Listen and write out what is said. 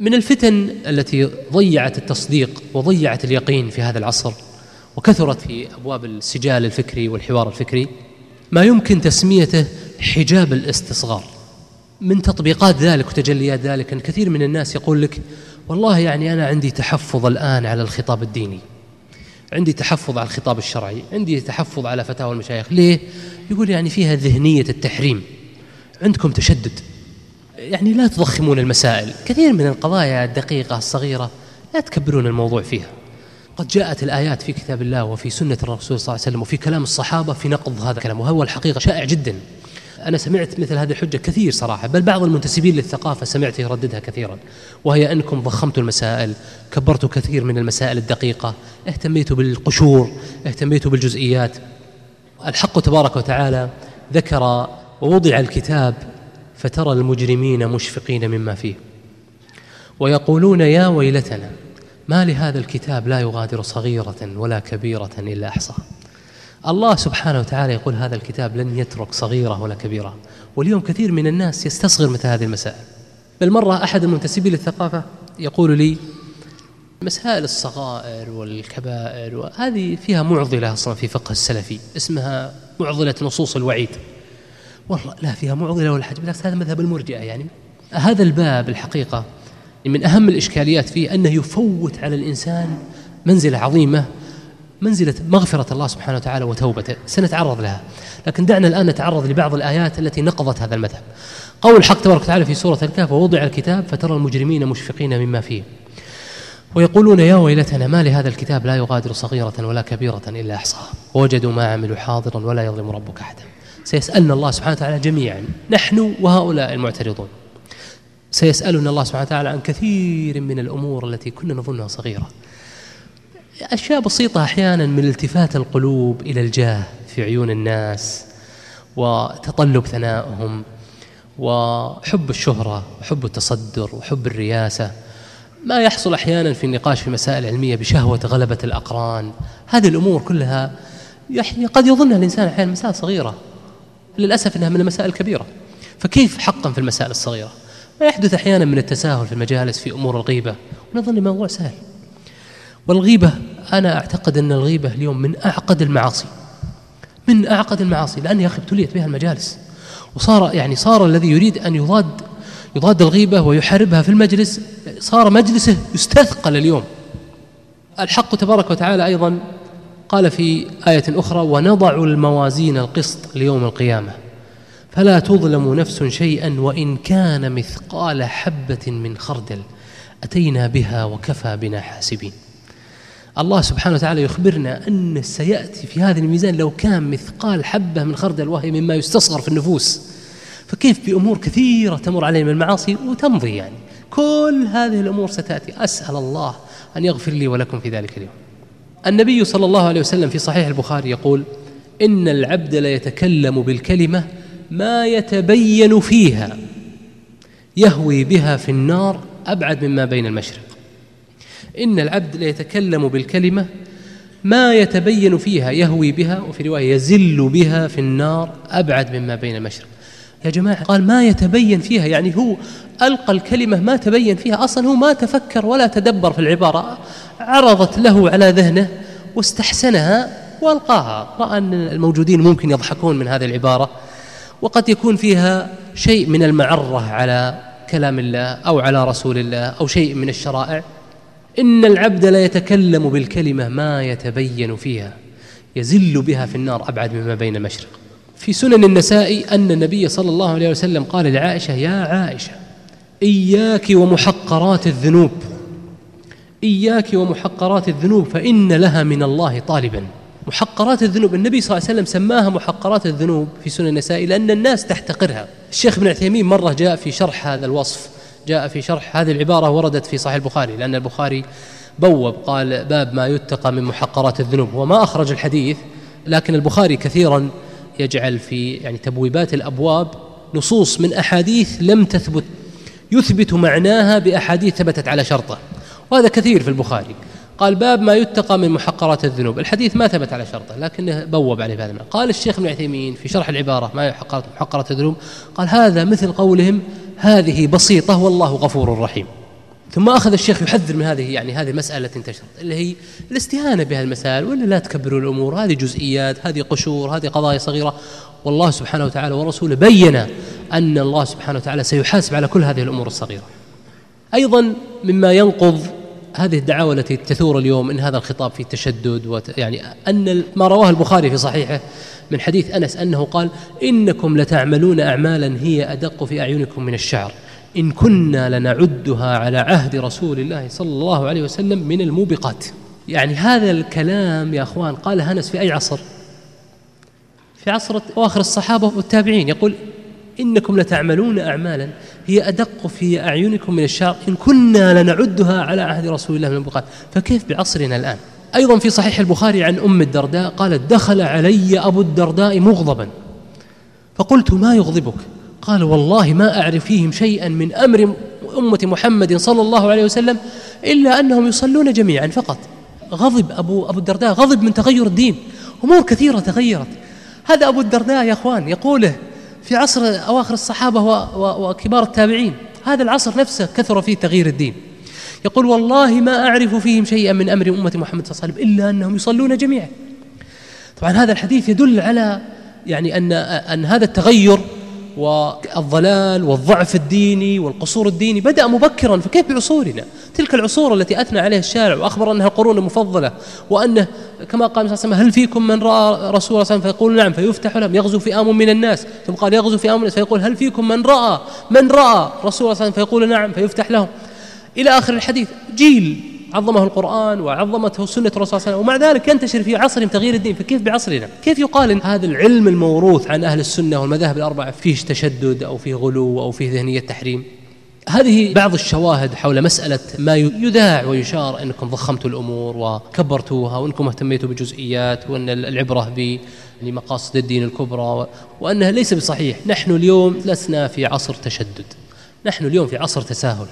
من الفتن التي ضيعت التصديق وضيعت اليقين في هذا العصر وكثرت في أبواب السجال الفكري والحوار الفكري ما يمكن تسميته حجاب الاستصغار. من تطبيقات ذلك وتجليات ذلك أن كثير من الناس يقول لك والله يعني أنا عندي تحفظ الآن على الخطاب الديني عندي تحفظ على الخطاب الشرعي عندي تحفظ على فتاوى المشايخ. ليه؟ يقول يعني فيها ذهنية التحريم. عندكم تشدد. يعني لا تضخمون المسائل. كثير من القضايا الدقيقة الصغيرة لا تكبرون الموضوع فيها. قد جاءت الآيات في كتاب الله وفي سنة الرسول صلى الله عليه وسلم وفي كلام الصحابة في نقض هذا الكلام وهو الحقيقة شائع جدا. أنا سمعت مثل هذه الحجة كثير صراحة بل بعض المنتسبين للثقافة سمعت يرددها كثيرا وهي أنكم ضخمتوا المسائل كبرتوا كثير من المسائل الدقيقة اهتميتوا بالقشور اهتميتوا بالجزئيات. الحق تبارك وتعالى ذكر ووضع الكتاب فترى المجرمين مشفقين مما فيه. ويقولون يا ويلتنا ما لهذا الكتاب لا يغادر صغيرة ولا كبيرة إلا أحصاها الله سبحانه وتعالى يقول هذا الكتاب لن يترك صغيرة ولا كبيرة. واليوم كثير من الناس يستصغر مثل هذه المسائل. بل مرة أحد المنتسبين للثقافة يقول لي مسائل الصغائر والكبائر وهذه فيها معضلة أصلا في فقه السلفي اسمها معضلة نصوص الوعيد. والله لا فيها معضلة ولا حاجة بالعكس هذا مذهب المرجئة يعني. هذا الباب الحقيقة من أهم الإشكاليات فيه أنه يفوت على الإنسان منزلة عظيمة منزلة مغفرة الله سبحانه وتعالى وتوبته سنتعرض لها. لكن دعنا الآن نتعرض لبعض الآيات التي نقضت هذا المذهب. قول الحق تبارك وتعالى في سورة الكهف ووضع الكتاب فترى المجرمين مشفقين مما فيه ويقولون يا ويلتنا ما لهذا الكتاب لا يغادر صغيرة ولا كبيرة إلا أحصاها. ووجدوا ما عملوا حاضرا ولا يظلم ربك أحدا سيسألنا الله سبحانه وتعالى جميعا نحن وهؤلاء المعترضون. سيسألنا الله سبحانه وتعالى عن كثير من الأمور التي كنا نظنها صغيرة. أشياء بسيطة أحيانا من التفات القلوب إلى الجاه في عيون الناس وتطلب ثنائهم وحب الشهرة وحب التصدر وحب الرياسة. ما يحصل أحيانا في النقاش في مسائل علمية بشهوة غلبة الأقران. هذه الأمور كلها قد يظنها الإنسان أحيانا مسائل صغيرة. للأسف أنها من المسائل الكبيرة. فكيف حقا في المسائل الصغيرة؟ ما يحدث أحيانا من التساهل في المجالس في أمور الغيبة. ونظن الموضوع سهل. والغيبة أنا أعتقد أن الغيبة اليوم من أعقد المعاصي. من أعقد المعاصي. لأن يا أخي ابتليت بها المجالس. وصار يعني صار الذي يريد أن يضاد يضاد الغيبة ويحاربها في المجلس صار مجلسه يستثقل اليوم. الحق تبارك وتعالى أيضا قال في آية أخرى ونضع الموازين القسط ليوم القيامة فلا تظلم نفس شيئا وإن كان مثقال حبة من خردل أتينا بها وكفى بنا حاسبين. الله سبحانه وتعالى يخبرنا أن سيأتي في هذا الميزان لو كان مثقال حبة من خردل وهي مما يستصغر في النفوس. فكيف بأمور كثيرة تمر علينا من المعاصي وتمضي يعني. كل هذه الأمور ستأتي. أسأل الله أن يغفر لي ولكم في ذلك اليوم. النبي صلى الله عليه وسلم في صحيح البخاري يقول إن العبد ليتكلم بالكلمة ما يتبين فيها يهوي بها في النار أبعد مما بين المشرق. إن العبد ليتكلم بالكلمة ما يتبين فيها يهوي بها وفي رواية يزل بها في النار أبعد مما بين المشرق. يا جماعة قال ما يتبين فيها يعني هو ألقى الكلمة ما تبين فيها أصلا هو ما تفكر ولا تدبر في العبارة. عرضت له على ذهنه واستحسنها والقاها. رأى أن الموجودين ممكن يضحكون من هذه العبارة وقد يكون فيها شيء من المعرة على كلام الله أو على رسول الله أو شيء من الشرائع. إن العبد لا يتكلم بالكلمة ما يتبين فيها يزل بها في النار أبعد مما بين المشرق في سنن النساء أن النبي صلى الله عليه وسلم قال لعائشة يا عائشة إياك ومحقرات الذنوب. إياك ومحقرات الذنوب فإن لها من الله طالبا. محقرات الذنوب النبي صلى الله عليه وسلم سماها محقرات الذنوب في سنن النساء لأن الناس تحتقرها. الشيخ ابن عثيمين مرة جاء في شرح هذا الوصف جاء في شرح هذه العبارة وردت في صحيح البخاري لأن البخاري بوب قال باب ما يتقى من محقرات الذنوب. وما أخرج الحديث لكن البخاري كثيرا يجعل في يعني تبويبات الأبواب نصوص من أحاديث لم تثبت. يثبت معناها بأحاديث ثبتت على شرطه. وهذا كثير في البخاري. قال باب ما يتقى من محقرات الذنوب. الحديث ما ثبت على شرطه لكنه بوب عليه بهذا قال الشيخ ابن عثيمين في شرح العبارة ما يحقرات محقرات الذنوب قال هذا مثل قولهم هذه بسيطة والله غفور رحيم. ثم أخذ الشيخ يحذر من هذه يعني هذه مسألة انتشرت اللي هي الاستهانة بهذه المسائل ولا لا تكبروا الأمور هذه جزئيات هذه قشور هذه قضايا صغيرة. والله سبحانه وتعالى ورسوله بين أن الله سبحانه وتعالى سيحاسب على كل هذه الأمور الصغيرة. أيضا مما ينقض هذه الدعاوى التي تثور اليوم إن هذا الخطاب فيه تشدد وت... يعني أن ما رواه البخاري في صحيحه من حديث أنس أنه قال إنكم لتعملون اعمالا هي أدق في أعينكم من الشعر. إن كنا لنعدها على عهد رسول الله صلى الله عليه وسلم من الموبقات. يعني هذا الكلام يا أخوان قال أنس في أي عصر؟ في عصر أواخر الصحابة والتابعين. يقول إنكم لتعملون اعمالا هي أدق في أعينكم من الشعر إن كنا لنعدها على عهد رسول الله من الموبقات فكيف بعصرنا الآن؟ أيضا في صحيح البخاري عن أم الدرداء قالت دخل علي أبو الدرداء مغضبا. فقلت ما يغضبك؟ قال والله ما أعرف فيهم شيئا من أمر أمة محمد صلى الله عليه وسلم إلا أنهم يصلون جميعا فقط. غضب ابو أبو الدرداء غضب من تغير الدين. أمور كثيرة تغيرت. هذا أبو الدرداء يا إخوان يقوله في عصر أواخر الصحابة وكبار التابعين. هذا العصر نفسه كثر فيه تغيير الدين. يقول والله ما أعرف فيهم شيئا من أمر أمة محمد صلى الله عليه وسلم إلا أنهم يصلون جميعا. طبعا هذا الحديث يدل على يعني ان أن هذا التغير والضلال والضعف الديني والقصور الديني بدأ مبكرا فكيف بعصورنا؟ تلك العصور التي أثنى عليها الشارع وأخبر أنها القرون المفضلة وأنه كما قال صلى الله عليه وسلم هل فيكم من رأى رسول الله صلى الله عليه وسلم فيقول نعم فيفتح لهم يغزو فئام من الناس. ثم قال يغزو فئام من الناس فيقول هل فيكم من رأى من رأى رسول الله صلى الله عليه وسلم فيقول نعم فيفتح لهم. إلى آخر الحديث جيل عظمه القرآن وعظمته سنة الرسول صلى الله عليه وسلم ومع ذلك ينتشر في عصرهم تغيير الدين. فكيف بعصرنا؟ كيف يقال إن هذا العلم الموروث عن أهل السنة والمذاهب الأربعة فيه تشدد أو فيه غلو أو فيه ذهنية تحريم؟ هذه بعض الشواهد حول مسألة ما يذاع ويشار أنكم ضخمتوا الأمور وكبرتوها وأنكم اهتميتوا بجزئيات وأن العبرة بمقاصد الدين الكبرى وأنها ليس بصحيح. نحن اليوم لسنا في عصر تشدد. نحن اليوم في عصر تساهل.